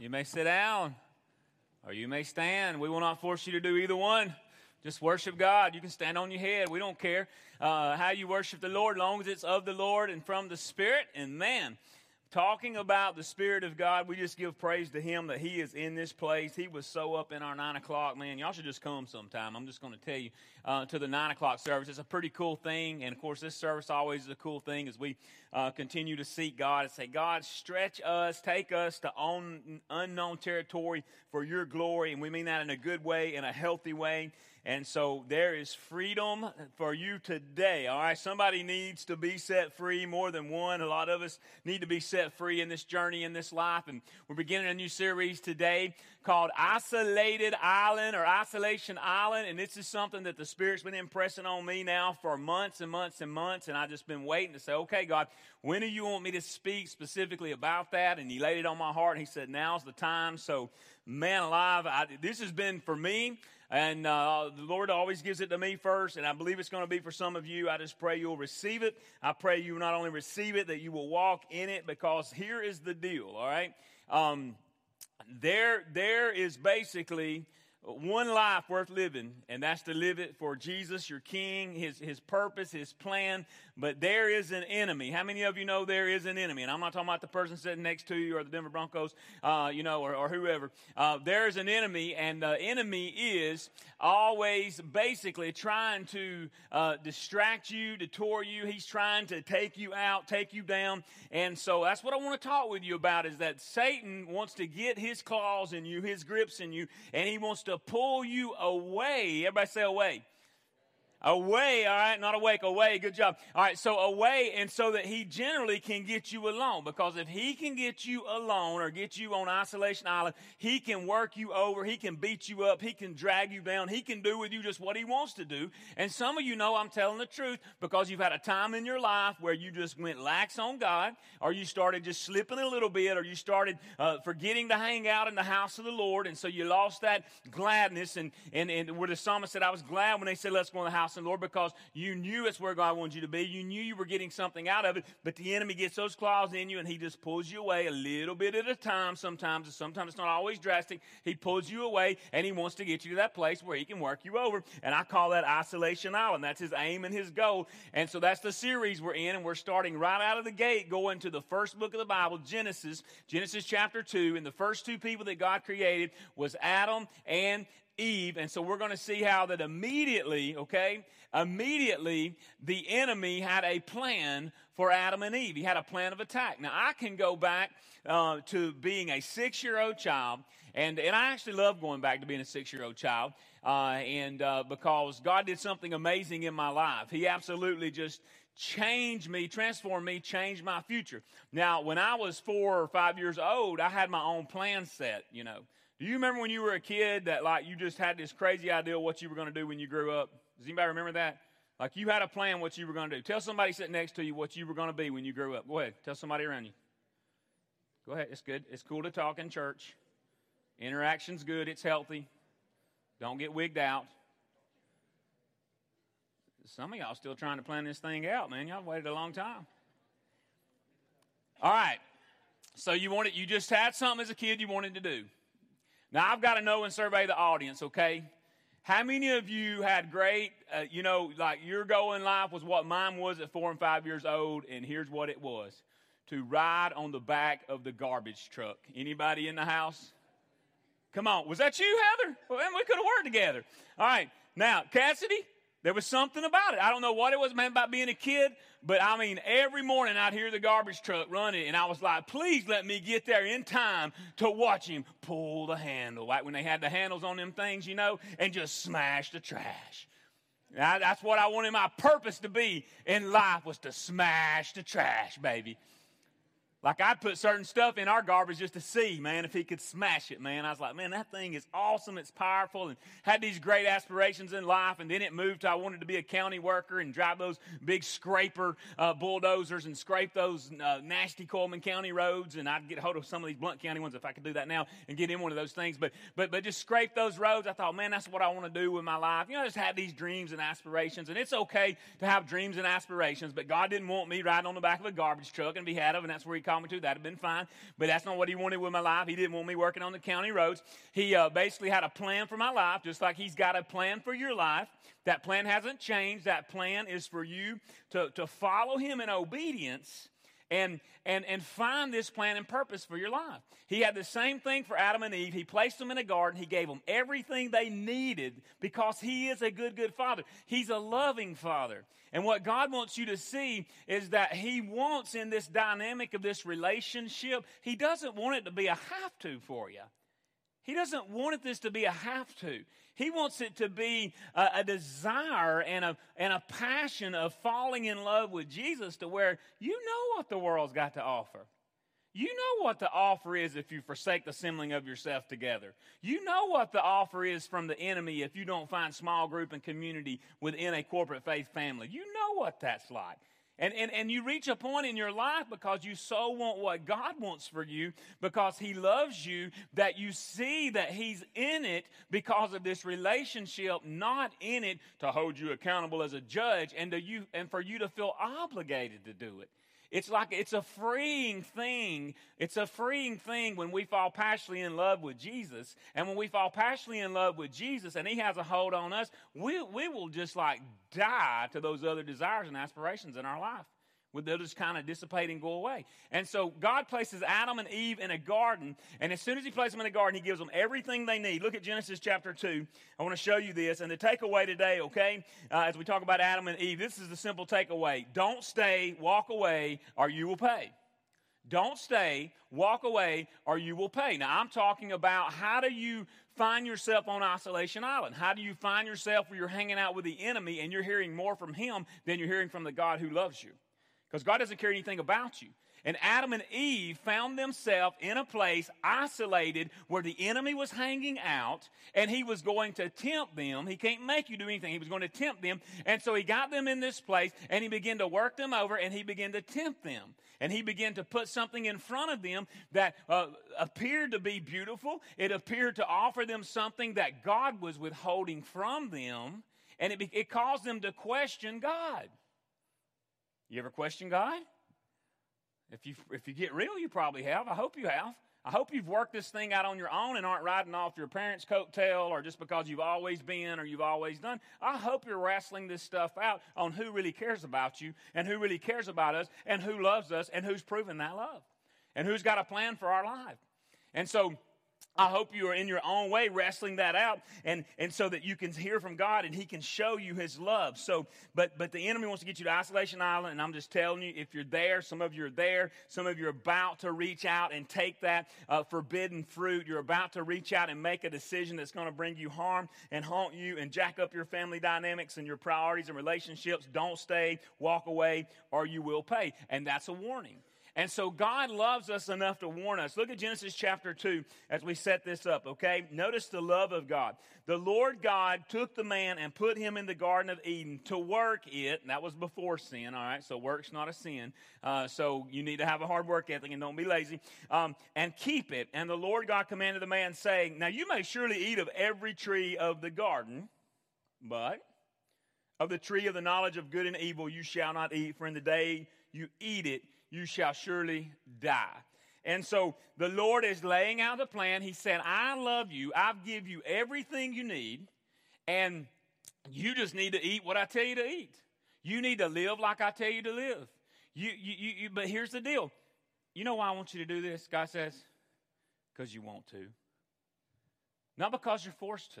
You may sit down or you may stand. We will not force you to do either one. Just worship God. You can stand on your head. We don't care uh, how you worship the Lord, long as it's of the Lord and from the Spirit. And man, talking about the Spirit of God, we just give praise to Him that He is in this place. He was so up in our nine o'clock, man. Y'all should just come sometime. I'm just going to tell you uh, to the nine o'clock service. It's a pretty cool thing, and of course, this service always is a cool thing as we uh, continue to seek God and say, God, stretch us, take us to un- unknown territory for Your glory, and we mean that in a good way, in a healthy way. And so there is freedom for you today. All right. Somebody needs to be set free, more than one. A lot of us need to be set free in this journey, in this life. And we're beginning a new series today called Isolated Island or Isolation Island. And this is something that the Spirit's been impressing on me now for months and months and months. And I've just been waiting to say, okay, God, when do you want me to speak specifically about that? And He laid it on my heart. And He said, now's the time. So, man alive, I, this has been for me. And uh, the Lord always gives it to me first, and I believe it's going to be for some of you. I just pray you'll receive it. I pray you not only receive it, that you will walk in it, because here is the deal, all right? Um, there, there is basically one life worth living, and that's to live it for Jesus, your King, His, His purpose, His plan. But there is an enemy. How many of you know there is an enemy? And I'm not talking about the person sitting next to you or the Denver Broncos, uh, you know, or, or whoever. Uh, there is an enemy, and the enemy is always basically trying to uh, distract you, detour you. He's trying to take you out, take you down. And so that's what I want to talk with you about is that Satan wants to get his claws in you, his grips in you, and he wants to pull you away. Everybody say away. Away, all right, not awake, away. Good job. All right, so away, and so that he generally can get you alone. Because if he can get you alone or get you on isolation island, he can work you over, he can beat you up, he can drag you down, he can do with you just what he wants to do. And some of you know I'm telling the truth because you've had a time in your life where you just went lax on God, or you started just slipping a little bit, or you started uh, forgetting to hang out in the house of the Lord, and so you lost that gladness. And, and, and where the psalmist said, I was glad when they said, Let's go in the house house and Lord because you knew it's where God wanted you to be. You knew you were getting something out of it, but the enemy gets those claws in you and he just pulls you away a little bit at a time sometimes. And sometimes it's not always drastic. He pulls you away and he wants to get you to that place where he can work you over. And I call that isolation island. That's his aim and his goal. And so that's the series we're in. And we're starting right out of the gate, going to the first book of the Bible, Genesis, Genesis chapter 2. And the first two people that God created was Adam and Eve. And so we're going to see how that immediately, okay, immediately the enemy had a plan for Adam and Eve. He had a plan of attack. Now, I can go back uh, to being a six year old child, and, and I actually love going back to being a six year old child. Uh, and uh, because God did something amazing in my life, He absolutely just changed me, transformed me, changed my future. Now, when I was four or five years old, I had my own plan set, you know. Do you remember when you were a kid that like you just had this crazy idea of what you were going to do when you grew up? Does anybody remember that? Like you had a plan what you were going to do. Tell somebody sitting next to you what you were going to be when you grew up. Go ahead. Tell somebody around you. Go ahead. It's good. It's cool to talk in church. Interaction's good. It's healthy. Don't get wigged out. Some of y'all still trying to plan this thing out, man. Y'all waited a long time. All right. So you wanted you just had something as a kid you wanted to do. Now, I've got to know and survey the audience, okay? How many of you had great, uh, you know, like your goal in life was what mine was at four and five years old, and here's what it was to ride on the back of the garbage truck. Anybody in the house? Come on. Was that you, Heather? Well, we could have worked together. All right. Now, Cassidy, there was something about it. I don't know what it was, man, about being a kid, but I mean, every morning I'd hear the garbage truck running, and I was like, please let me get there in time to watch him pull the handle, like when they had the handles on them things, you know, and just smash the trash. That's what I wanted my purpose to be in life was to smash the trash, baby. Like I'd put certain stuff in our garbage just to see, man, if he could smash it, man. I was like, man, that thing is awesome. It's powerful and had these great aspirations in life. And then it moved to I wanted to be a county worker and drive those big scraper uh, bulldozers and scrape those uh, nasty Coleman County roads. And I'd get hold of some of these Blount County ones if I could do that now and get in one of those things. But, but, but just scrape those roads. I thought, man, that's what I want to do with my life. You know, I just had these dreams and aspirations. And it's okay to have dreams and aspirations, but God didn't want me riding on the back of a garbage truck and be had of, and that's where he called me to. That'd have been fine. But that's not what he wanted with my life. He didn't want me working on the county roads. He uh, basically had a plan for my life, just like he's got a plan for your life. That plan hasn't changed. That plan is for you to, to follow him in obedience and, and, and find this plan and purpose for your life. He had the same thing for Adam and Eve. He placed them in a garden. He gave them everything they needed because He is a good, good Father. He's a loving Father. And what God wants you to see is that He wants in this dynamic of this relationship, He doesn't want it to be a have to for you. He doesn't want this to be a have to. He wants it to be a, a, desire and a, and a passion of falling in love with Jesus to where you know what the world's got to offer. You know what the offer is if you forsake the assembling of yourself together. You know what the offer is from the enemy if you don't find small group and community within a corporate faith family. You know what that's like. And, and, and you reach a point in your life because you so want what God wants for you, because He loves you, that you see that He's in it because of this relationship, not in it to hold you accountable as a judge and, to you, and for you to feel obligated to do it. It's like it's a freeing thing. It's a freeing thing when we fall passionately in love with Jesus. And when we fall passionately in love with Jesus and He has a hold on us, we, we will just like die to those other desires and aspirations in our life they'll just kind of dissipate and go away. And so God places Adam and Eve in a garden, and as soon as He places them in a garden, He gives them everything they need. Look at Genesis chapter 2. I want to show you this. And the takeaway today, okay, uh, as we talk about Adam and Eve, this is the simple takeaway don't stay, walk away, or you will pay. Don't stay, walk away, or you will pay. Now, I'm talking about how do you find yourself on Isolation Island? How do you find yourself where you're hanging out with the enemy and you're hearing more from him than you're hearing from the God who loves you? Because God doesn't care anything about you. And Adam and Eve found themselves in a place isolated where the enemy was hanging out and he was going to tempt them. He can't make you do anything. He was going to tempt them. And so he got them in this place and he began to work them over and he began to tempt them. And he began to put something in front of them that uh, appeared to be beautiful. It appeared to offer them something that God was withholding from them. And it, it caused them to question God. You ever question God? If you, if you get real, you probably have. I hope you have. I hope you've worked this thing out on your own and aren't riding off your parents' coattail or just because you've always been or you've always done. I hope you're wrestling this stuff out on who really cares about you and who really cares about us and who loves us and who's proven that love and who's got a plan for our life. And so, I hope you are in your own way wrestling that out and, and so that you can hear from God and He can show you His love. So, but, but the enemy wants to get you to Isolation Island, and I'm just telling you, if you're there, some of you are there, some of you are about to reach out and take that uh, forbidden fruit. You're about to reach out and make a decision that's going to bring you harm and haunt you and jack up your family dynamics and your priorities and relationships. Don't stay, walk away, or you will pay. And that's a warning. And so God loves us enough to warn us. Look at Genesis chapter 2 as we set this up, okay? Notice the love of God. The Lord God took the man and put him in the Garden of Eden to work it. that was before sin, all right? So work's not a sin. Uh, so you need to have a hard work ethic and don't be lazy. Um, and keep it. And the Lord God commanded the man, saying, Now you may surely eat of every tree of the garden, but of the tree of the knowledge of good and evil you shall not eat, for in the day you eat it, you shall surely die. And so the Lord is laying out the plan. He said, I love you. I give you everything you need, and you just need to eat what I tell you to eat. You need to live like I tell you to live. You, you, you, you but here's the deal. You know why I want you to do this? God says, because you want to. Not because you're forced to.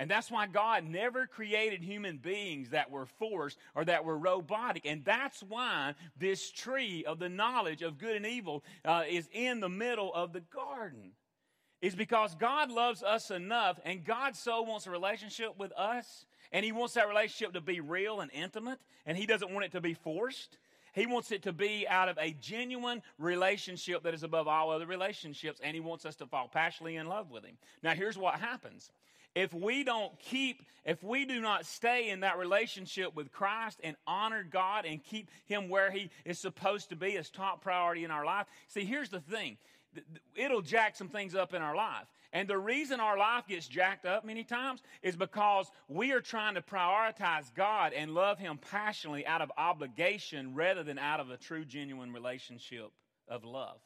And that's why God never created human beings that were forced or that were robotic. And that's why this tree of the knowledge of good and evil uh, is in the middle of the garden. Is because God loves us enough, and God so wants a relationship with us, and He wants that relationship to be real and intimate, and He doesn't want it to be forced. He wants it to be out of a genuine relationship that is above all other relationships, and He wants us to fall passionately in love with Him. Now, here's what happens if we don't keep, if we do not stay in that relationship with Christ and honor God and keep Him where He is supposed to be as top priority in our life, see, here's the thing it'll jack some things up in our life. And the reason our life gets jacked up many times is because we are trying to prioritize God and love Him passionately out of obligation rather than out of a true, genuine relationship of love.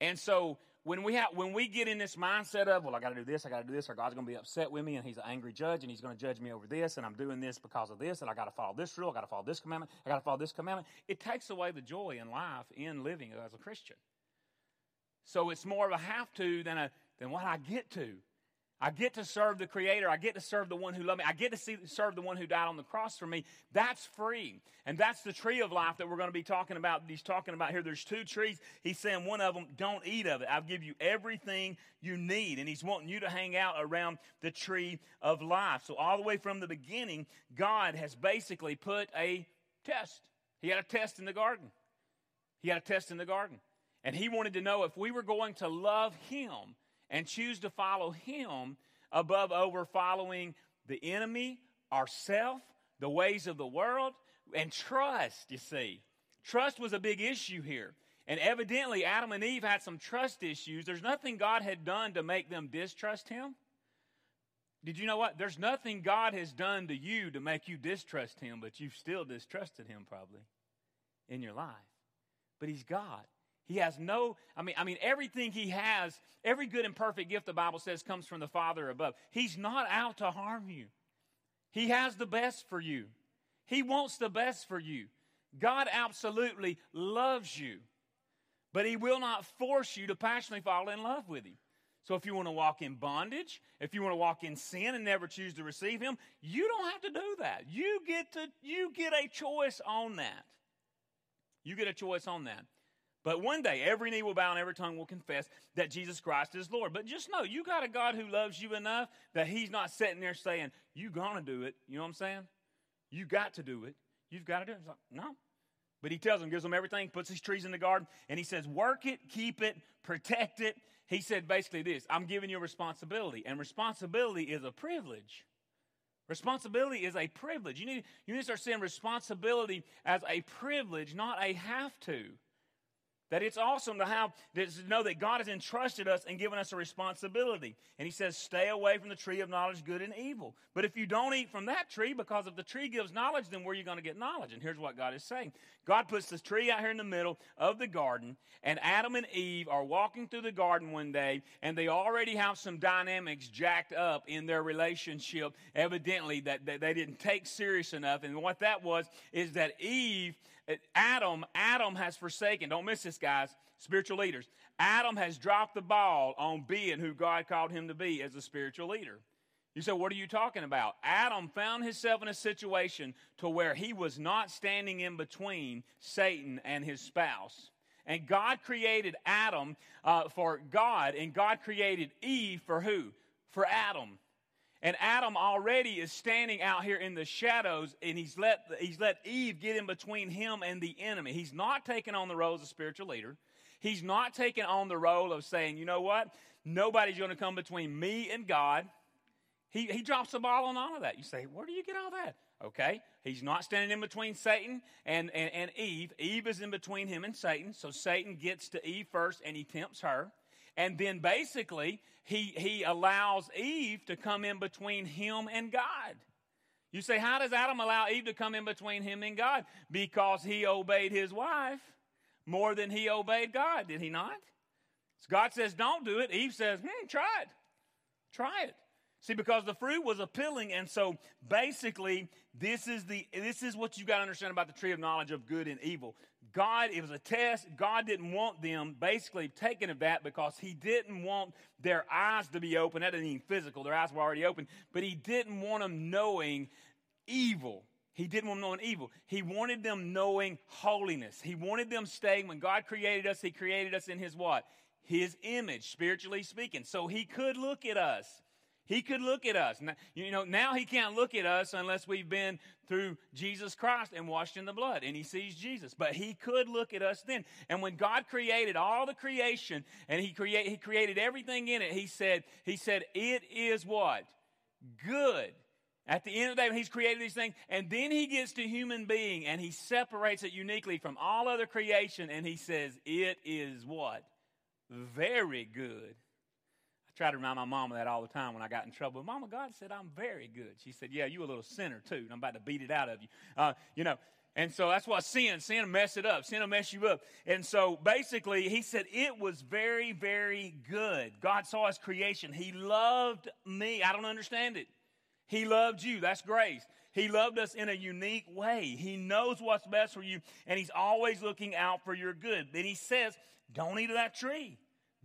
And so when we have when we get in this mindset of well i got to do this i got to do this or god's going to be upset with me and he's an angry judge and he's going to judge me over this and i'm doing this because of this and i got to follow this rule i got to follow this commandment i got to follow this commandment it takes away the joy in life in living as a christian. So it's more of a have to than a than what i get to I get to serve the Creator. I get to serve the one who loved me. I get to see, serve the one who died on the cross for me. That's free. And that's the tree of life that we're going to be talking about. He's talking about here. There's two trees. He's saying one of them, don't eat of it. I'll give you everything you need. And He's wanting you to hang out around the tree of life. So, all the way from the beginning, God has basically put a test. He had a test in the garden. He had a test in the garden. And He wanted to know if we were going to love Him and choose to follow Him above over following the enemy, ourself, the ways of the world, and trust, you see. Trust was a big issue here. And evidently, Adam and Eve had some trust issues. There's nothing God had done to make them distrust Him. Did you know what? There's nothing God has done to you to make you distrust Him, but you've still distrusted Him probably in your life. But He's God. He has no, I mean, I mean, everything he has, every good and perfect gift the Bible says comes from the Father above. He's not out to harm you. He has the best for you. He wants the best for you. God absolutely loves you, but He will not force you to passionately fall in love with Him. So if you want to walk in bondage, if you want to walk in sin and never choose to receive Him, you don't have to do that. You get to, you get a choice on that. You get a choice on that. But one day, every knee will bow and every tongue will confess that Jesus Christ is Lord. But just know, you got a God who loves you enough that He's not sitting there saying, You gonna do it. You know what I'm saying? You got to do it. You've got to do it. Like, no. But He tells them, gives them everything, puts these trees in the garden, and He says, Work it, keep it, protect it. He said basically this I'm giving you a responsibility, and responsibility is a privilege. Responsibility is a privilege. You need, you need to start seeing responsibility as a privilege, not a have to. That it's awesome to have to know that God has entrusted us and given us a responsibility. And he says, stay away from the tree of knowledge, good and evil. But if you don't eat from that tree, because if the tree gives knowledge, then where are you going to get knowledge? And here's what God is saying. God puts this tree out here in the middle of the garden, and Adam and Eve are walking through the garden one day, and they already have some dynamics jacked up in their relationship, evidently, that, that they didn't take serious enough. And what that was is that Eve Adam, Adam has forsaken, don't miss this, guys, spiritual leaders. Adam has dropped the ball on being who God called him to be as a spiritual leader. You say, what are you talking about? Adam found himself in a situation to where he was not standing in between Satan and his spouse. And God created Adam uh, for God, and God created Eve for who? For Adam. And Adam already is standing out here in the shadows, and he's let, he's let Eve get in between him and the enemy. He's not taking on the role as a spiritual leader. He's not taking on the role of saying, you know what? Nobody's going to come between me and God. He, he drops the ball on all of that. You say, where do you get all that? Okay, he's not standing in between Satan and, and, and Eve. Eve is in between him and Satan. So Satan gets to Eve first and he tempts her. And then basically, he, he allows Eve to come in between him and God. You say, how does Adam allow Eve to come in between him and God? Because he obeyed his wife more than he obeyed God, did he not? So God says, don't do it. Eve says, hmm, try it. Try it. See, because the fruit was appealing, and so basically, this is the this is what you got to understand about the tree of knowledge of good and evil. God, it was a test. God didn't want them basically taking of that because He didn't want their eyes to be open. That didn't mean physical, their eyes were already open, but He didn't want them knowing evil. He didn't want them knowing evil. He wanted them knowing holiness. He wanted them staying. When God created us, He created us in His what? His image, spiritually speaking. So He could look at us he could look at us. You know, now he can't look at us unless we've been through Jesus Christ and washed in the blood and he sees Jesus. But he could look at us then. And when God created all the creation and he create, he created everything in it, he said, he said, it is what? Good. At the end of the day, he's created these things, and then he gets to human being and he separates it uniquely from all other creation, and he says, It is what? Very good try to remind my of that all the time when I got in trouble. Mama, God said I'm very good. She said, Yeah, you a little sinner too. and I'm about to beat it out of you. Uh, you know, And so that's what sin, sin mess it up. Sin will mess you up. And so basically, he said, it was very, very good. God saw his creation. He loved me. I don't understand it. He loved you. That's grace. He loved us in a unique way. He knows what's best for you, and he's always looking out for your good. Then he says, don't eat of that tree.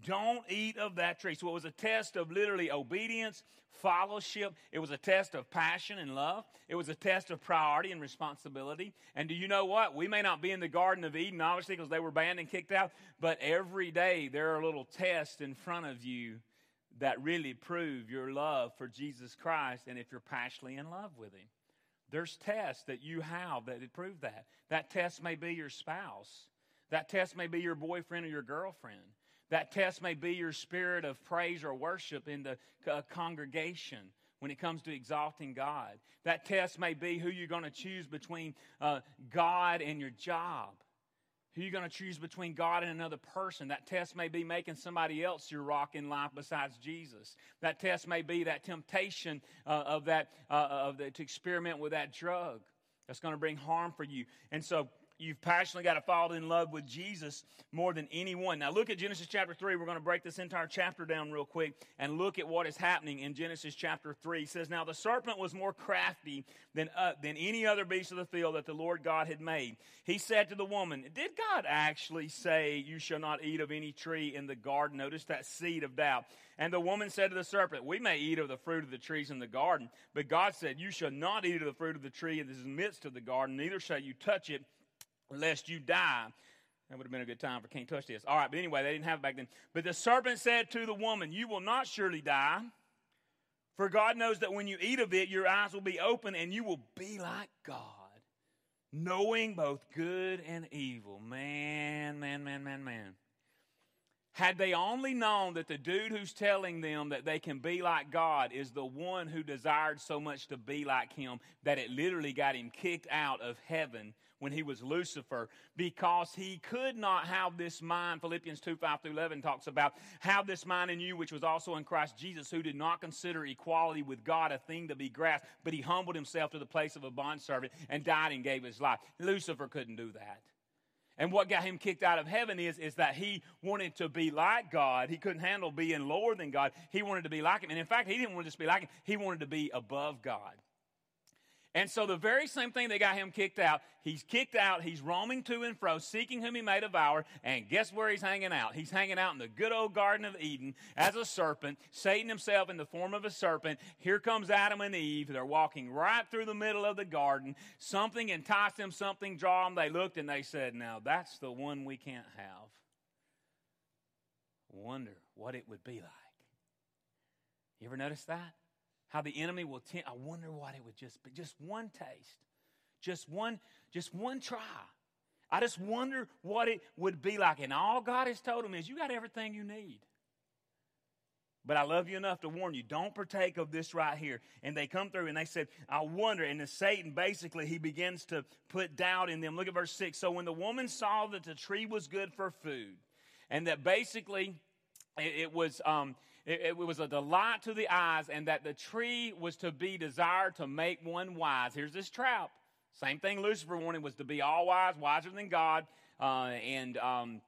Don't eat of that tree. So it was a test of literally obedience, fellowship. It was a test of passion and love. It was a test of priority and responsibility. And do you know what? We may not be in the Garden of Eden, obviously, because they were banned and kicked out, but every day there are little tests in front of you that really prove your love for Jesus Christ and if you're passionately in love with Him. There's tests that you have that prove that. That test may be your spouse. That test may be your boyfriend or your girlfriend. That test may be your spirit of praise or worship in the uh, congregation when it comes to exalting God. That test may be who you're going to choose between uh, God and your job. Who you're going to choose between God and another person. That test may be making somebody else your rock in life besides Jesus. That test may be that temptation uh, of that uh, of the, to experiment with that drug that's going to bring harm for you. And so you've passionately got to fall in love with Jesus more than anyone. Now, look at Genesis chapter 3. We're going to break this entire chapter down real quick and look at what is happening in Genesis chapter 3. It says, Now the serpent was more crafty than, uh, than any other beast of the field that the Lord God had made. He said to the woman, Did God actually say, You shall not eat of any tree in the garden? Notice that seed of doubt. And the woman said to the serpent, We may eat of the fruit of the trees in the garden, but God said, You shall not eat of the fruit of the tree in the midst of the garden, neither shall you touch it lest you die. That would have been a good time for Can't Touch This. All right, but anyway, they didn't have it back then. But the serpent said to the woman, You will not surely die, for God knows that when you eat of it, your eyes will be open and you will be like God, knowing both good and evil. Man, man, man, man, man. Had they only known that the dude who's telling them that they can be like God is the one who desired so much to be like him that it literally got him kicked out of heaven when he was Lucifer because he could not have this mind. Philippians 2 5 through 11 talks about have this mind in you, which was also in Christ Jesus, who did not consider equality with God a thing to be grasped, but he humbled himself to the place of a bondservant and died and gave his life. Lucifer couldn't do that. And what got him kicked out of heaven is, is that he wanted to be like God. He couldn't handle being lower than God. He wanted to be like him. And in fact, he didn't want to just be like him, he wanted to be above God. And so, the very same thing that got him kicked out, he's kicked out, he's roaming to and fro, seeking whom he may devour, and guess where he's hanging out? He's hanging out in the good old Garden of Eden as a serpent, Satan himself in the form of a serpent. Here comes Adam and Eve. They're walking right through the middle of the garden. Something enticed them, something drew them. They looked and they said, Now that's the one we can't have. Wonder what it would be like. You ever notice that? How the enemy will tempt. I wonder what it would just be. Just one taste. Just one, just one try. I just wonder what it would be like. And all God has told him is, you got everything you need. But I love you enough to warn you, don't partake of this right here. And they come through and they said, I wonder. And the Satan basically, he begins to put doubt in them. Look at verse 6. So when the woman saw that the tree was good for food, and that basically it, it was um, it, it, was a delight to the eyes, and that the tree was to be desired to make one wise. Here's this trap. Same thing Lucifer wanted was to be all wise, wiser than God. Uh, and um,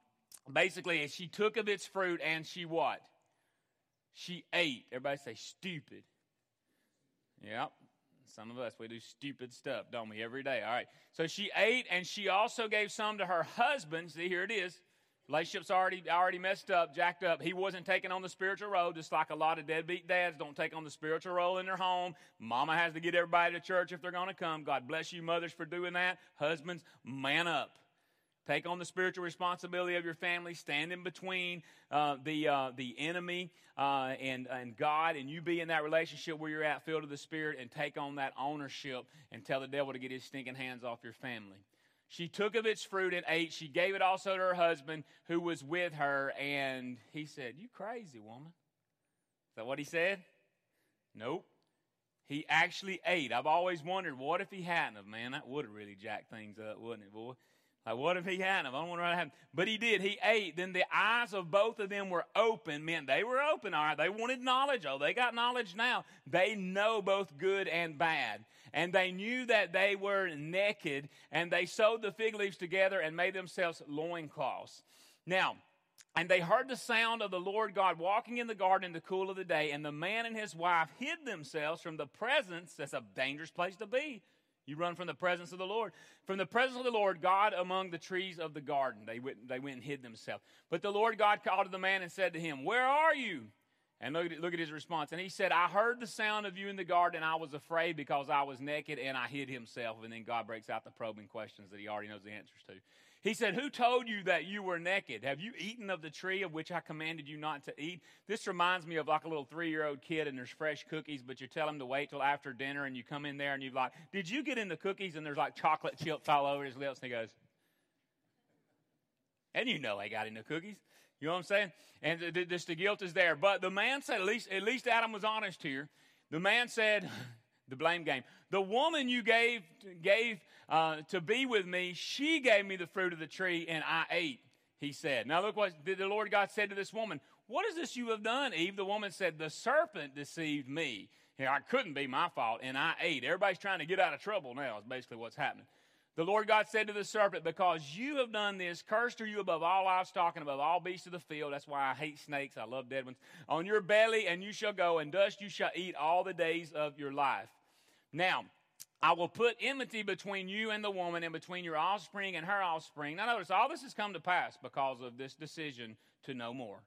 basically, she took of its fruit and she what? She ate. Everybody say stupid. Yep. Some of us, we do stupid stuff, don't we, every day? All right. So she ate and she also gave some to her husband. See, here it is. Relationship's already already messed up, jacked up. He wasn't taking on the spiritual role, just like a lot of deadbeat dads don't take on the spiritual role in their home. Mama has to get everybody to church if they're going to come. God bless you, mothers, for doing that. Husbands, man up. Take on the spiritual responsibility of your family. Stand in between uh, the uh, the enemy uh, and and God, and you be in that relationship where you're at, filled with the Spirit, and take on that ownership and tell the devil to get his stinking hands off your family. She took of its fruit and ate. She gave it also to her husband who was with her. And he said, You crazy woman. Is that what he said? Nope. He actually ate. I've always wondered, what if he hadn't have, man? That would have really jacked things up, wouldn't it, boy? Like, what if he hadn't? I don't wonder what happened. But he did. He ate. Then the eyes of both of them were open, meant they were open. All right. They wanted knowledge. Oh, they got knowledge now. They know both good and bad. And they knew that they were naked, and they sewed the fig leaves together and made themselves loincloths. Now, and they heard the sound of the Lord God walking in the garden in the cool of the day, and the man and his wife hid themselves from the presence. That's a dangerous place to be. You run from the presence of the Lord. From the presence of the Lord God among the trees of the garden. They went, they went and hid themselves. But the Lord God called to the man and said to him, Where are you? And look at, look at his response. And he said, I heard the sound of you in the garden, and I was afraid because I was naked, and I hid himself. And then God breaks out the probing questions that he already knows the answers to. He said, Who told you that you were naked? Have you eaten of the tree of which I commanded you not to eat? This reminds me of like a little three year old kid and there's fresh cookies, but you tell him to wait till after dinner and you come in there and you're like, Did you get in the cookies? And there's like chocolate chips all over his lips. And he goes, And you know I got in the cookies. You know what I'm saying? And this, the guilt is there. But the man said, at least, at least Adam was honest here. The man said, the blame game. The woman you gave, gave uh, to be with me, she gave me the fruit of the tree and I ate, he said. Now look what the Lord God said to this woman. What is this you have done, Eve? The woman said, The serpent deceived me. Yeah, I couldn't be my fault, and I ate. Everybody's trying to get out of trouble now, is basically what's happening. The Lord God said to the serpent, Because you have done this, cursed are you above all livestock and above all beasts of the field. That's why I hate snakes. I love dead ones. On your belly, and you shall go, and dust you shall eat all the days of your life. Now, I will put enmity between you and the woman, and between your offspring and her offspring. Now, notice all this has come to pass because of this decision to know more.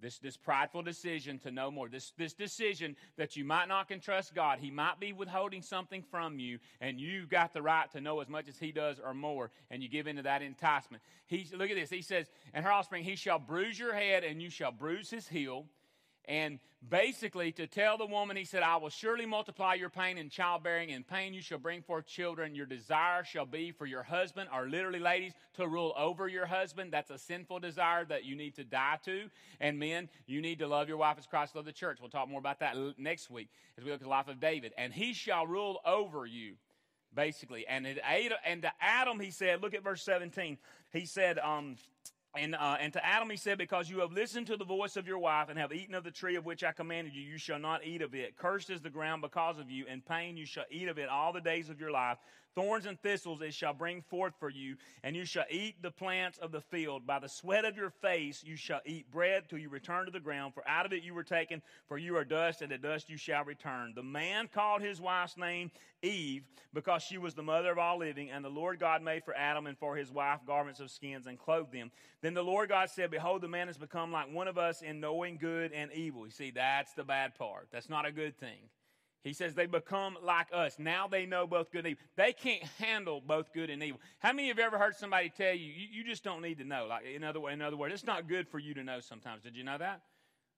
This, this prideful decision to know more. This, this decision that you might not can trust God. He might be withholding something from you, and you've got the right to know as much as He does or more, and you give into that enticement. He, look at this. He says, And her offspring, He shall bruise your head, and you shall bruise His heel and basically to tell the woman, he said, I will surely multiply your pain in childbearing. In pain you shall bring forth children. Your desire shall be for your husband, or literally, ladies, to rule over your husband. That's a sinful desire that you need to die to. And men, you need to love your wife as Christ loved the church. We'll talk more about that next week as we look at the life of David. And he shall rule over you basically. And it, and to Adam, he said, look at verse 17. He said, um, and, uh, and to Adam he said, Because you have listened to the voice of your wife and have eaten of the tree of which I commanded you, you shall not eat of it. Cursed is the ground because of you, and pain you shall eat of it all the days of your life. Thorns and thistles it shall bring forth for you, and you shall eat the plants of the field. By the sweat of your face you shall eat bread till you return to the ground, for out of it you were taken, for you are dust, and to dust you shall return. The man called his wife's name Eve, because she was the mother of all living, and the Lord God made for Adam and for his wife garments of skins and clothed them. Then the Lord God said, Behold, the man has become like one of us in knowing good and evil. You see, that's the bad part. That's not a good thing. He says they become like us. Now they know both good and evil. They can't handle both good and evil. How many of you ever heard somebody tell you, you, you just don't need to know? Like, in other, in other words, it's not good for you to know sometimes. Did you know that?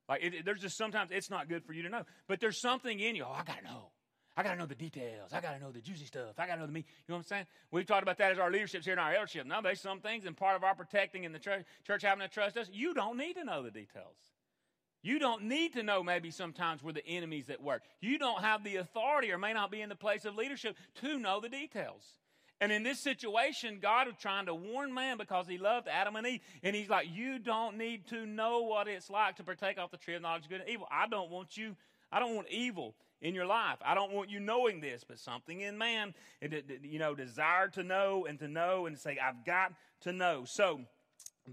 Like, it, there's just sometimes it's not good for you to know. But there's something in you. Oh, I got to know. I got to know the details. I got to know the juicy stuff. I got to know the meat. You know what I'm saying? We've talked about that as our leaderships here in our eldership. Now, there's some things, and part of our protecting in the church, church having to trust us, you don't need to know the details. You don't need to know maybe sometimes where the enemy's at work. You don't have the authority or may not be in the place of leadership to know the details. And in this situation, God was trying to warn man because he loved Adam and Eve. And he's like, You don't need to know what it's like to partake off the tree of knowledge of good and evil. I don't want you, I don't want evil in your life. I don't want you knowing this, but something in man, uh, you know, desire to know and to know and to say, I've got to know. So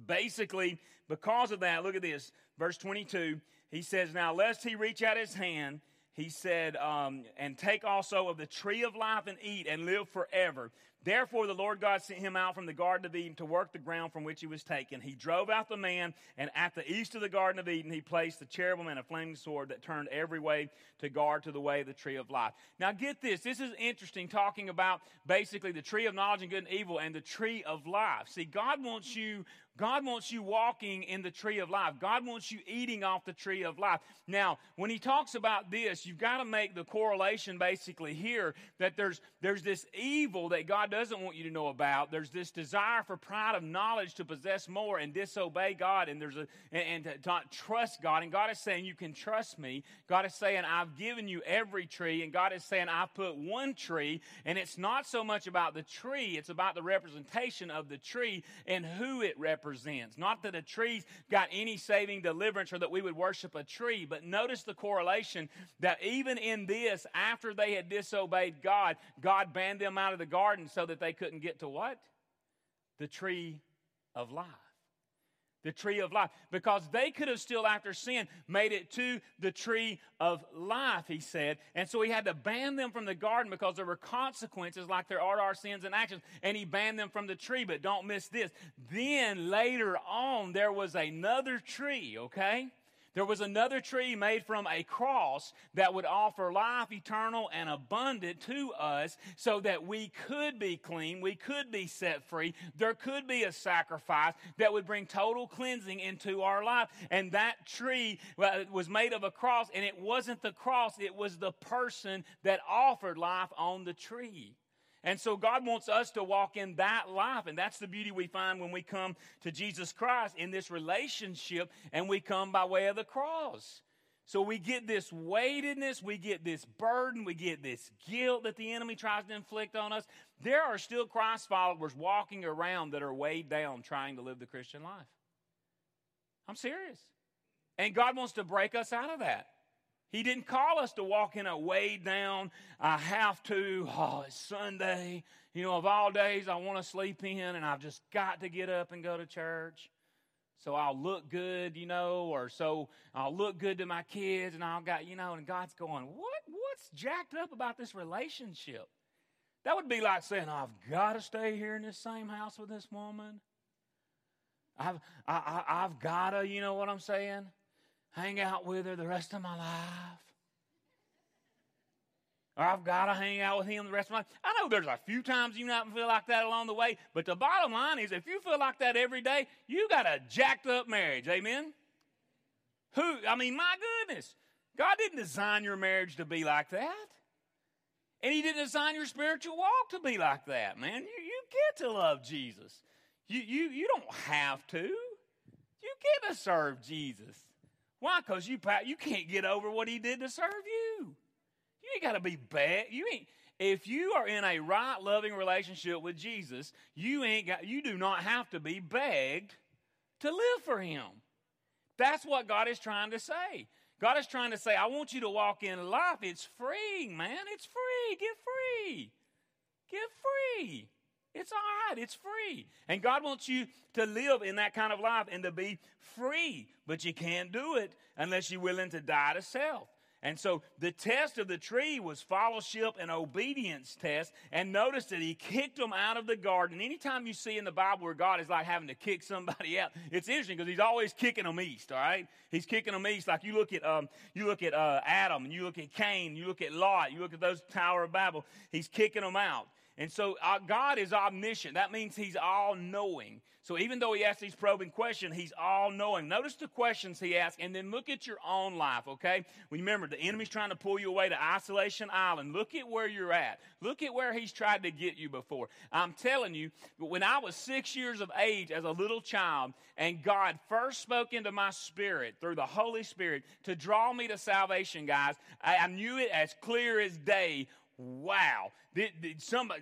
basically, because of that, look at this verse 22, he says, Now, lest he reach out his hand, he said, um, and take also of the tree of life and eat and live forever. Therefore, the Lord God sent him out from the Garden of Eden to work the ground from which he was taken. He drove out the man, and at the east of the Garden of Eden, he placed the cherubim and a flaming sword that turned every way to guard to the way of the tree of life. Now, get this. This is interesting, talking about basically the tree of knowledge and good and evil and the tree of life. See, God wants you God wants you walking in the tree of life. God wants you eating off the tree of life. Now, when he talks about this, you've got to make the correlation basically here that there's, there's this evil that God doesn't want you to know about. There's this desire for pride of knowledge to possess more and disobey God, and there's a and, and to not trust God. And God is saying, "You can trust me." God is saying, "I've given you every tree," and God is saying, "I put one tree." And it's not so much about the tree; it's about the representation of the tree and who it represents. Not that a tree's got any saving deliverance or that we would worship a tree, but notice the correlation that even in this, after they had disobeyed God, God banned them out of the garden so that they couldn't get to what? The tree of life. The tree of life. Because they could have still, after sin, made it to the tree of life, he said. And so he had to ban them from the garden because there were consequences like there are our sins and actions. And he banned them from the tree. But don't miss this. Then later on, there was another tree, okay? There was another tree made from a cross that would offer life eternal and abundant to us so that we could be clean, we could be set free. There could be a sacrifice that would bring total cleansing into our life. And that tree was made of a cross, and it wasn't the cross, it was the person that offered life on the tree. And so God wants us to walk in that life. And that's the beauty we find when we come to Jesus Christ in this relationship and we come by way of the cross. So we get this weightedness, we get this burden, we get this guilt that the enemy tries to inflict on us. There are still Christ followers walking around that are weighed down trying to live the Christian life. I'm serious. And God wants to break us out of that. He didn't call us to walk in a way down, I have to, oh, it's Sunday. You know, of all days, I want to sleep in and I've just got to get up and go to church. So I'll look good, you know, or so I'll look good to my kids and I'll got, you know, and God's going, what, what's jacked up about this relationship? That would be like saying, I've got to stay here in this same house with this woman. I've, I, I, I've got to, you know what I'm saying? Hang out with her the rest of my life. Or I've got to hang out with him the rest of my life. I know there's a few times you not feel like that along the way, but the bottom line is if you feel like that every day, you got a jacked up marriage. Amen? Who, I mean, my goodness. God didn't design your marriage to be like that. And He didn't design your spiritual walk to be like that, man. You, you get to love Jesus. You, you, you don't have to. You get to serve Jesus. Why? Because you, you can't get over what he did to serve you. You ain't got to be bad. You ain't. If you are in a right, loving relationship with Jesus, you ain't got. You do not have to be begged to live for Him. That's what God is trying to say. God is trying to say, I want you to walk in life. It's free, man. It's free. Get free. Get free. It's all right. It's free. And God wants you to live in that kind of life and to be free. But you can't do it unless you're willing to die to self. And so the test of the tree was fellowship and obedience test. And notice that he kicked them out of the garden. Anytime you see in the Bible where God is like having to kick somebody out, it's interesting because he's always kicking them east. All right, he's kicking them east. Like you look at um, you look at uh, Adam, and you look at Cain, you look at Lot, you look at those Tower of Babel. He's kicking them out. And so uh, God is omniscient. That means He's all knowing. So even though He asks these probing questions, He's all knowing. Notice the questions He asks, and then look at your own life, okay? Remember, the enemy's trying to pull you away to Isolation Island. Look at where you're at. Look at where He's tried to get you before. I'm telling you, when I was six years of age as a little child, and God first spoke into my spirit through the Holy Spirit to draw me to salvation, guys, I, I knew it as clear as day wow, did, did somebody,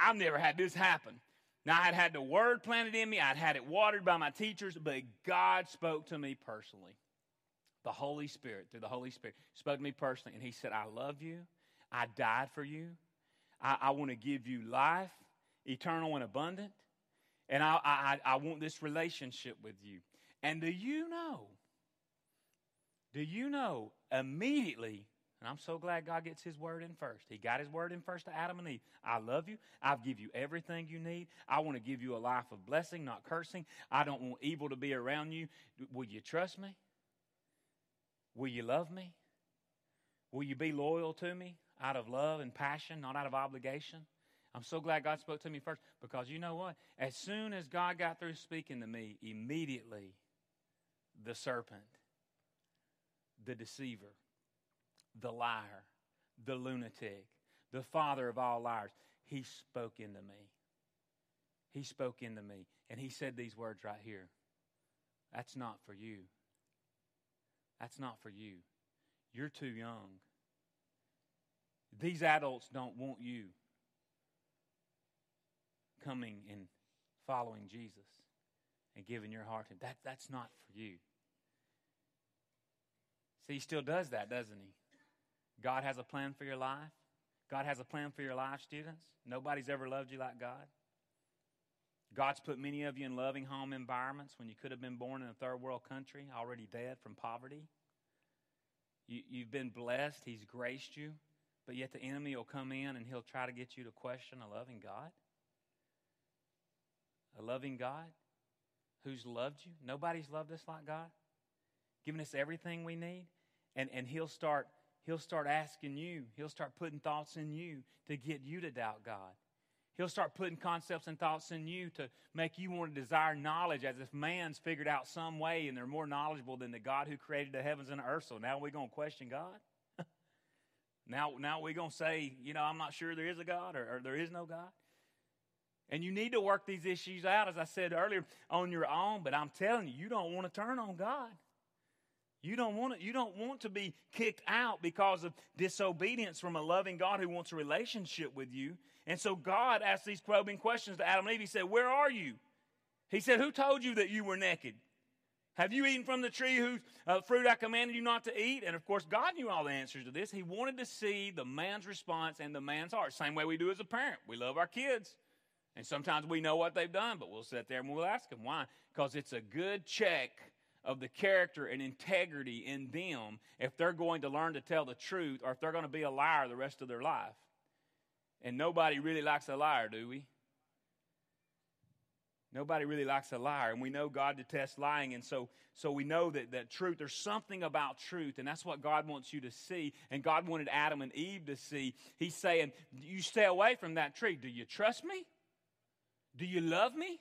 I've never had this happen. Now, I'd had the word planted in me, I'd had it watered by my teachers, but God spoke to me personally. The Holy Spirit, through the Holy Spirit, spoke to me personally, and He said, I love you. I died for you. I, I want to give you life, eternal and abundant. And I, I, I want this relationship with you. And do you know? Do you know immediately and I'm so glad God gets His word in first. He got His word in first to Adam and Eve. I love you. I'll give you everything you need. I want to give you a life of blessing, not cursing. I don't want evil to be around you. Will you trust me? Will you love me? Will you be loyal to me out of love and passion, not out of obligation? I'm so glad God spoke to me first because you know what? As soon as God got through speaking to me, immediately the serpent, the deceiver, the liar, the lunatic, the father of all liars. He spoke into me. He spoke into me. And he said these words right here That's not for you. That's not for you. You're too young. These adults don't want you coming and following Jesus and giving your heart to Him. That, that's not for you. See, He still does that, doesn't He? God has a plan for your life. God has a plan for your life, students. Nobody's ever loved you like God. God's put many of you in loving home environments when you could have been born in a third world country, already dead from poverty. You, you've been blessed, He's graced you, but yet the enemy will come in and he'll try to get you to question a loving God. A loving God who's loved you. Nobody's loved us like God, giving us everything we need. And, and he'll start he'll start asking you, he'll start putting thoughts in you to get you to doubt God. He'll start putting concepts and thoughts in you to make you want to desire knowledge as if man's figured out some way and they're more knowledgeable than the God who created the heavens and the earth. So now we're going to question God? now, now we're going to say, you know, I'm not sure there is a God or, or there is no God? And you need to work these issues out, as I said earlier, on your own. But I'm telling you, you don't want to turn on God. You don't want to, you don't want to be kicked out because of disobedience from a loving God who wants a relationship with you. And so God asked these probing questions to Adam and Eve. He said, Where are you? He said, Who told you that you were naked? Have you eaten from the tree whose uh, fruit I commanded you not to eat? And of course, God knew all the answers to this. He wanted to see the man's response and the man's heart. Same way we do as a parent. We love our kids. And sometimes we know what they've done, but we'll sit there and we'll ask them why. Because it's a good check of the character and integrity in them if they're going to learn to tell the truth or if they're going to be a liar the rest of their life. And nobody really likes a liar, do we? Nobody really likes a liar, and we know God detests lying, and so so we know that that truth. There's something about truth, and that's what God wants you to see. And God wanted Adam and Eve to see. He's saying, "You stay away from that tree. Do you trust me? Do you love me?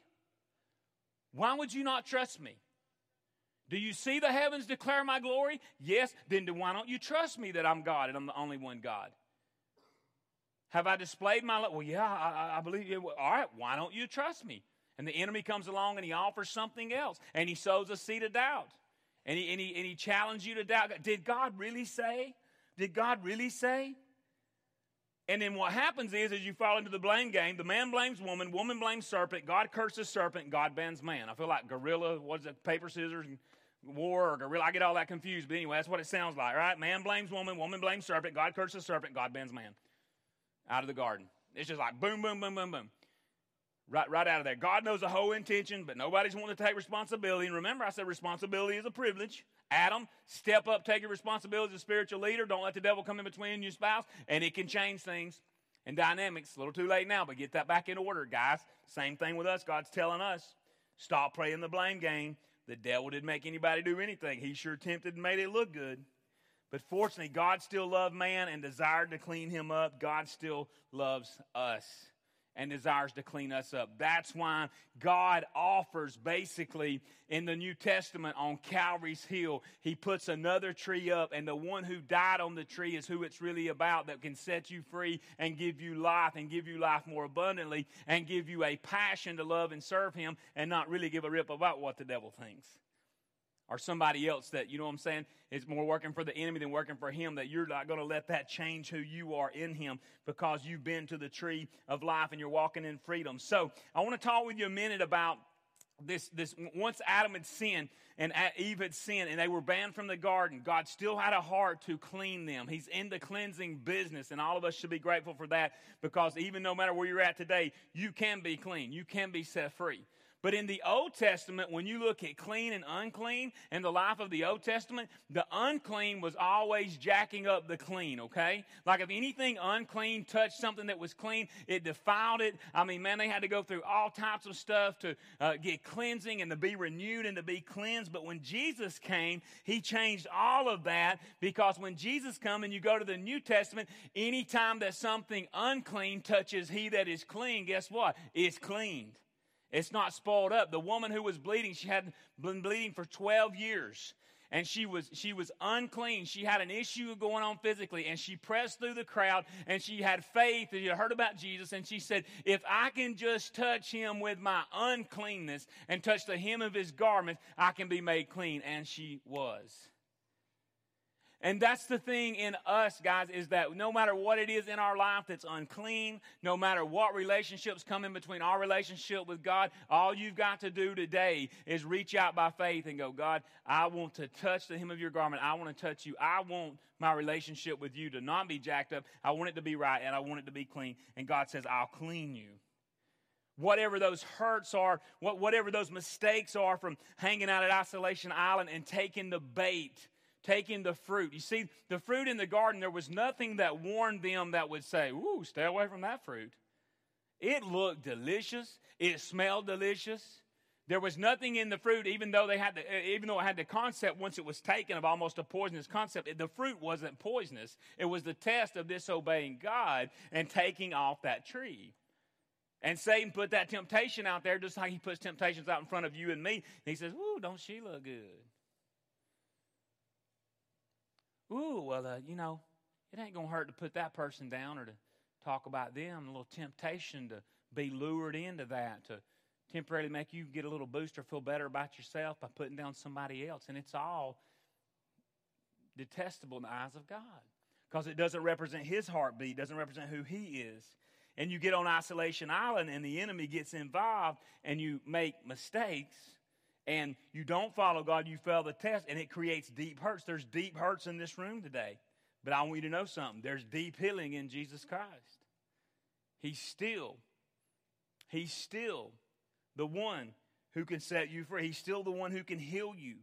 Why would you not trust me? Do you see the heavens declare my glory? Yes. Then why don't you trust me that I'm God and I'm the only one God? Have I displayed my love? Well, yeah, I, I believe you. All right, why don't you trust me? And the enemy comes along and he offers something else and he sows a seed of doubt. And he, and he, and he challenged you to doubt. Did God really say? Did God really say? And then what happens is, as you fall into the blame game, the man blames woman, woman blames serpent, God curses serpent, God bans man. I feel like gorilla, what is it, paper, scissors, and war or gorilla. I get all that confused, but anyway, that's what it sounds like, right? Man blames woman, woman blames serpent, God curses serpent, God bans man. Out of the garden. It's just like boom, boom, boom, boom, boom. Right, right out of there. God knows the whole intention, but nobody's wanting to take responsibility. And remember, I said responsibility is a privilege. Adam, step up, take your responsibility as a spiritual leader. Don't let the devil come in between your spouse, and it can change things and dynamics. A little too late now, but get that back in order, guys. Same thing with us. God's telling us stop playing the blame game. The devil didn't make anybody do anything. He sure tempted and made it look good. But fortunately, God still loved man and desired to clean him up. God still loves us and desires to clean us up. That's why God offers basically in the New Testament on Calvary's Hill, He puts another tree up, and the one who died on the tree is who it's really about that can set you free and give you life and give you life more abundantly and give you a passion to love and serve Him and not really give a rip about what the devil thinks or somebody else that, you know what I'm saying, is more working for the enemy than working for him, that you're not going to let that change who you are in him because you've been to the tree of life and you're walking in freedom. So I want to talk with you a minute about this, this once Adam had sinned and Eve had sinned and they were banned from the garden, God still had a heart to clean them. He's in the cleansing business, and all of us should be grateful for that because even no matter where you're at today, you can be clean. You can be set free. But in the Old Testament, when you look at clean and unclean in the life of the Old Testament, the unclean was always jacking up the clean, okay? Like if anything unclean touched something that was clean, it defiled it. I mean, man, they had to go through all types of stuff to uh, get cleansing and to be renewed and to be cleansed. But when Jesus came, he changed all of that because when Jesus come and you go to the New Testament, anytime that something unclean touches he that is clean, guess what? It's cleaned. It's not spoiled up. The woman who was bleeding, she had been bleeding for 12 years. and she was she was unclean. She had an issue going on physically, and she pressed through the crowd and she had faith. And she had heard about Jesus, and she said, "If I can just touch him with my uncleanness and touch the hem of his garment, I can be made clean." And she was. And that's the thing in us, guys, is that no matter what it is in our life that's unclean, no matter what relationships come in between our relationship with God, all you've got to do today is reach out by faith and go, God, I want to touch the hem of your garment. I want to touch you. I want my relationship with you to not be jacked up. I want it to be right and I want it to be clean. And God says, I'll clean you whatever those hurts are, whatever those mistakes are from hanging out at Isolation Island and taking the bait taking the fruit. You see, the fruit in the garden, there was nothing that warned them that would say, Ooh, stay away from that fruit. It looked delicious, it smelled delicious. There was nothing in the fruit, even though they had the, eh, even though it had the concept once it was taken of almost a poisonous concept. The fruit wasn't poisonous. It was the test of disobeying God and taking off that tree. And Satan put that temptation out there just like he puts temptations out in front of you and me. And he says, Ooh, don't she look good? Ooh, well, uh, you know, it ain't going to hurt to put that person down or to talk about them. A little temptation to be lured into that, to temporarily make you get a little boost or feel better about yourself by putting down somebody else. And it's all detestable in the eyes of God because it doesn't represent his heartbeat, doesn't represent who he is. And you get on Isolation Island and the enemy gets involved and you make mistakes and you don't follow God, you fail the test, and it creates deep hurts. There's deep hurts in this room today. But I want you to know something. There's deep healing in Jesus Christ. He's still, He's still the one who can set you free. He's still the one who can heal you.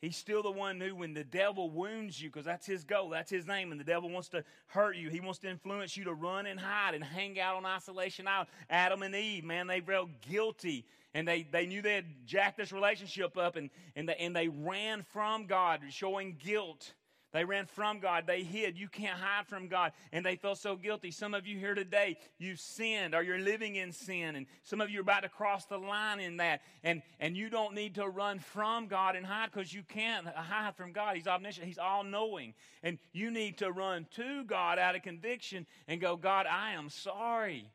He's still the one who, when the devil wounds you, because that's his goal, that's his name, and the devil wants to hurt you, he wants to influence you to run and hide and hang out on isolation island. Adam and Eve, man, they felt guilty and they, they knew they had jacked this relationship up and, and, they, and they ran from God, showing guilt. They ran from God. They hid. You can't hide from God. And they felt so guilty. Some of you here today, you've sinned or you're living in sin. And some of you are about to cross the line in that. And, and you don't need to run from God and hide because you can't hide from God. He's omniscient, He's all knowing. And you need to run to God out of conviction and go, God, I am sorry.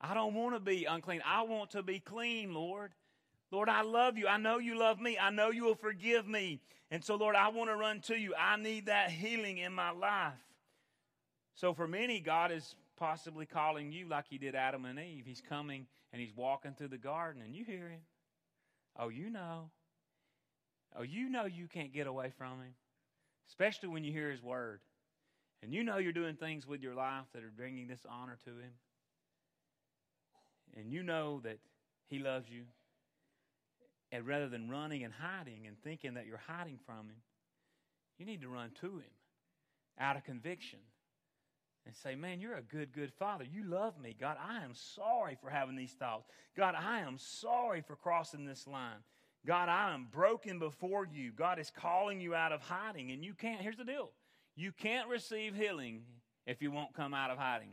I don't want to be unclean. I want to be clean, Lord. Lord, I love you. I know you love me. I know you will forgive me. And so, Lord, I want to run to you. I need that healing in my life. So, for many, God is possibly calling you like He did Adam and Eve. He's coming and He's walking through the garden, and you hear Him. Oh, you know. Oh, you know you can't get away from Him, especially when you hear His word. And you know you're doing things with your life that are bringing this honor to Him and you know that He loves you, and rather than running and hiding and thinking that you're hiding from Him, you need to run to Him out of conviction and say, Man, you're a good, good Father. You love me. God, I am sorry for having these thoughts. God, I am sorry for crossing this line. God, I am broken before you. God is calling you out of hiding, and you can't. Here's the deal you can't receive healing if you won't come out of hiding.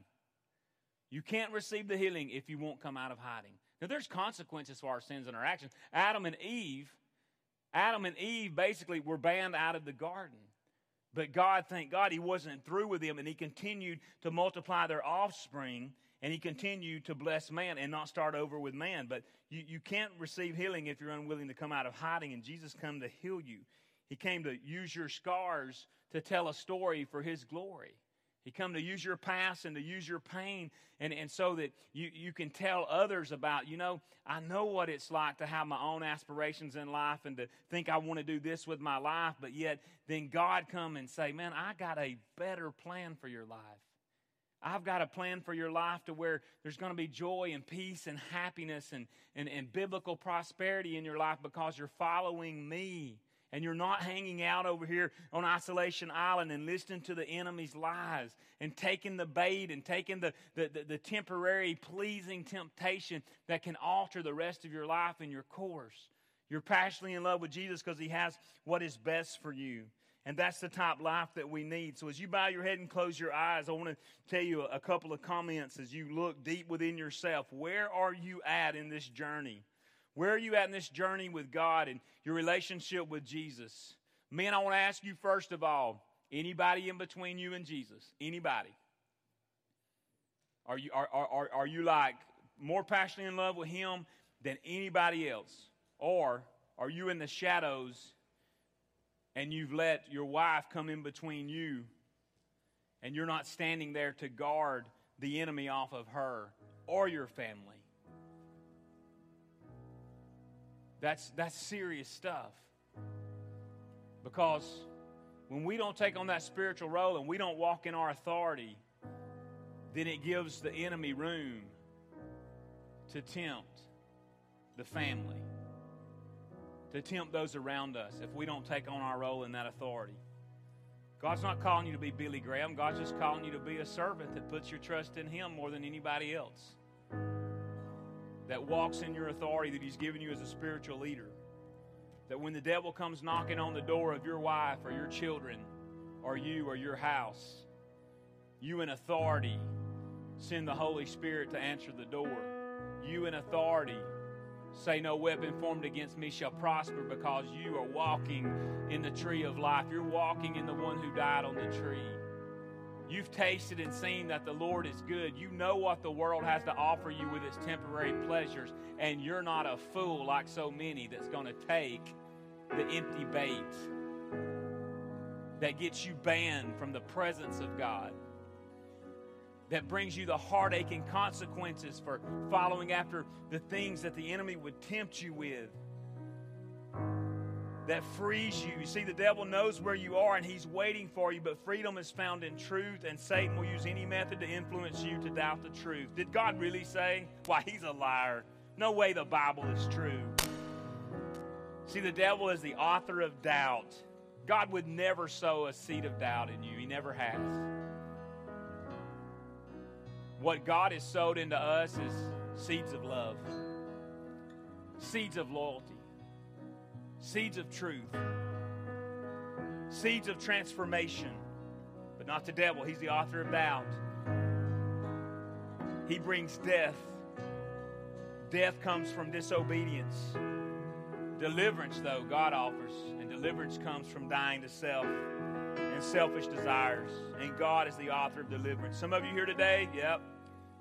You can't receive the healing if you won't come out of hiding. Now, there's consequences for our sins and our actions. Adam and Eve, Adam and Eve basically were banned out of the garden. But God, thank God, He wasn't through with them, and He continued to multiply their offspring, and He continued to bless man and not start over with man. But you, you can't receive healing if you're unwilling to come out of hiding, and Jesus came to heal you. He came to use your scars to tell a story for His glory. He come to use your past and to use your pain and, and so that you, you can tell others about, you know, I know what it's like to have my own aspirations in life and to think I want to do this with my life, but yet then God come and say, man, I got a better plan for your life. I've got a plan for your life to where there's going to be joy and peace and happiness and, and, and biblical prosperity in your life because you're following me and you're not hanging out over here on Isolation Island and listening to the enemy's lies and taking the bait and taking the, the, the, the, temporary pleasing temptation that can alter the rest of your life and your course. You're passionately in love with Jesus because he has what is best for you. And that's the type life that we need. So as you bow your head and close your eyes, I want to tell you a couple of comments as you look deep within yourself. Where are you at in this journey? Where are you at in this journey with God and your relationship with Jesus? Men, I want to ask you first of all anybody in between you and Jesus? Anybody? Are you, are, are, are you like more passionately in love with Him than anybody else? Or are you in the shadows and you've let your wife come in between you and you're not standing there to guard the enemy off of her or your family? That's, that's serious stuff. Because when we don't take on that spiritual role and we don't walk in our authority, then it gives the enemy room to tempt the family, to tempt those around us if we don't take on our role in that authority. God's not calling you to be Billy Graham. God's just calling you to be a servant that puts your trust in Him more than anybody else that walks in your authority that He's given you as a spiritual leader. That when the devil comes knocking on the door of your wife or your children or you or your house, you in authority send the Holy Spirit to answer the door. You in authority say, No weapon formed against me shall prosper because you are walking in the tree of life. You're walking in the one who died on the tree. You've tasted and seen that the Lord is good. You know what the world has to offer you with its temporary pleasures, and you're not a fool like so many that's going to take the empty bait that gets you banned from the presence of God, that brings you the heartache and consequences for following after the things that the enemy would tempt you with that frees you. You see, the devil knows where you are and he's waiting for you, but freedom is found in truth, and Satan will use any method to influence you to doubt the truth. Did God really say? Why, he's a liar. No way the Bible is true. See, the devil is the author of doubt. God would never sow a seed of doubt in you, he never has. What God has sowed into us is seeds of love, seeds of loyalty seeds of truth, seeds of transformation, but not the devil. He's the author of doubt. He brings death. Death comes from disobedience. Deliverance, though, God offers, and deliverance comes from dying to self and selfish desires. And God is the author of deliverance. Some of you here today, yep,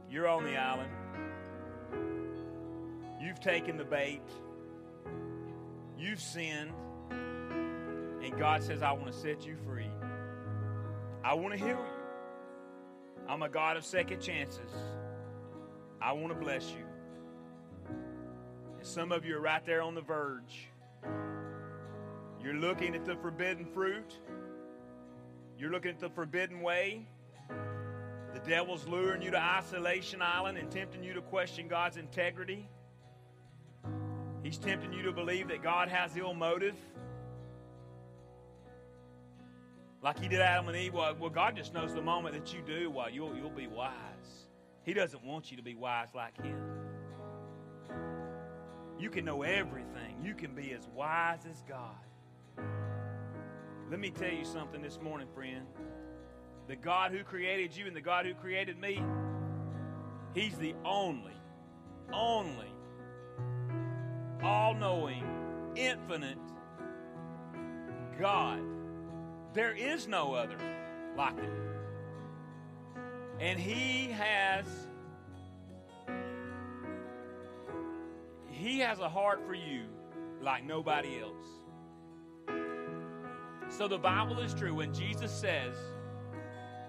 you're on the island. You've taken the bait. You've sinned, and God says, I want to set you free. I want to heal you. I'm a God of second chances. I want to bless you. And some of you are right there on the verge. You're looking at the forbidden fruit, you're looking at the forbidden way. The devil's luring you to Isolation Island and tempting you to question God's integrity. He's tempting you to believe that God has ill motive. Like he did Adam and Eve. Well, God just knows the moment that you do, well, you'll, you'll be wise. He doesn't want you to be wise like him. You can know everything. You can be as wise as God. Let me tell you something this morning, friend. The God who created you and the God who created me, He's the only, only all knowing, infinite God. There is no other like it. And He has. He has a heart for you like nobody else. So the Bible is true. When Jesus says,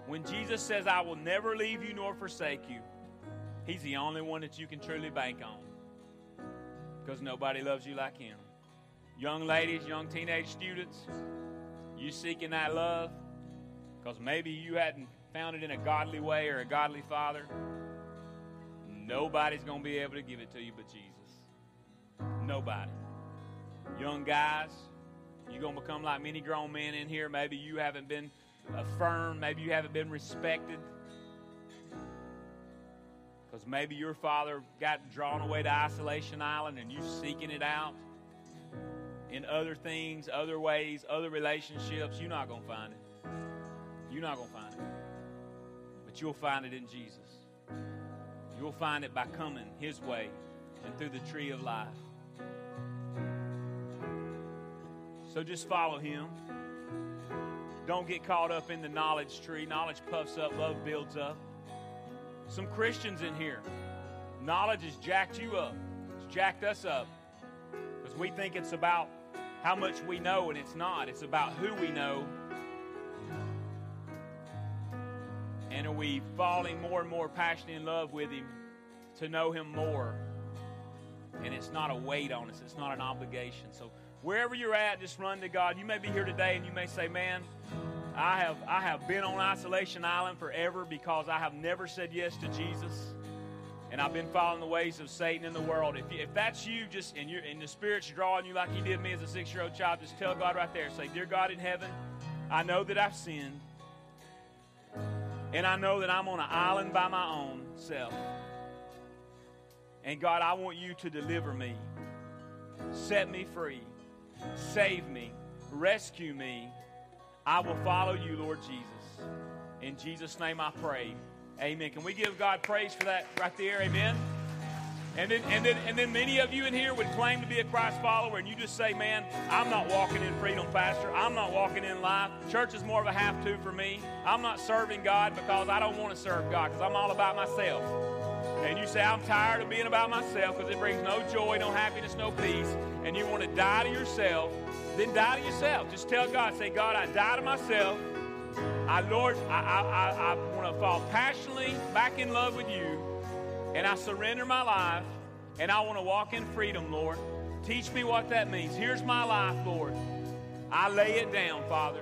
when Jesus says, I will never leave you nor forsake you, He's the only one that you can truly bank on because nobody loves you like him. Young ladies, young teenage students, you seeking that love because maybe you hadn't found it in a godly way or a godly father. Nobody's going to be able to give it to you but Jesus. Nobody. Young guys, you're going to become like many grown men in here. Maybe you haven't been affirmed, maybe you haven't been respected because maybe your father got drawn away to Isolation Island and you're seeking it out in other things, other ways, other relationships. You're not going to find it. You're not going to find it. But you'll find it in Jesus. You'll find it by coming His way and through the tree of life. So just follow Him. Don't get caught up in the knowledge tree. Knowledge puffs up, love builds up. Some Christians in here, knowledge has jacked you up, it's jacked us up. Because we think it's about how much we know, and it's not. It's about who we know. And are we falling more and more passionate in love with Him to know Him more? And it's not a weight on us, it's not an obligation. So, wherever you're at, just run to God. You may be here today and you may say, Man, I have, I have been on Isolation Island forever because I have never said yes to Jesus. And I've been following the ways of Satan in the world. If, you, if that's you, just and, you're, and the Spirit's drawing you like He did me as a six year old child, just tell God right there. Say, Dear God in heaven, I know that I've sinned. And I know that I'm on an island by my own self. And God, I want you to deliver me, set me free, save me, rescue me. I will follow you, Lord Jesus. In Jesus' name I pray. Amen. Can we give God praise for that right there? Amen. And then, and then, and then many of you in here would claim to be a Christ follower, and you just say, "Man, I'm not walking in freedom, Pastor. I'm not walking in life. Church is more of a have-to for me. I'm not serving God because I don't want to serve God because I'm all about myself." And you say, "I'm tired of being about myself because it brings no joy, no happiness, no peace," and you want to die to yourself. Then die to yourself. Just tell God, say, "God, I die to myself." I, Lord, I, I, I, I want to fall passionately back in love with you, and I surrender my life, and I want to walk in freedom, Lord. Teach me what that means. Here's my life, Lord. I lay it down, Father,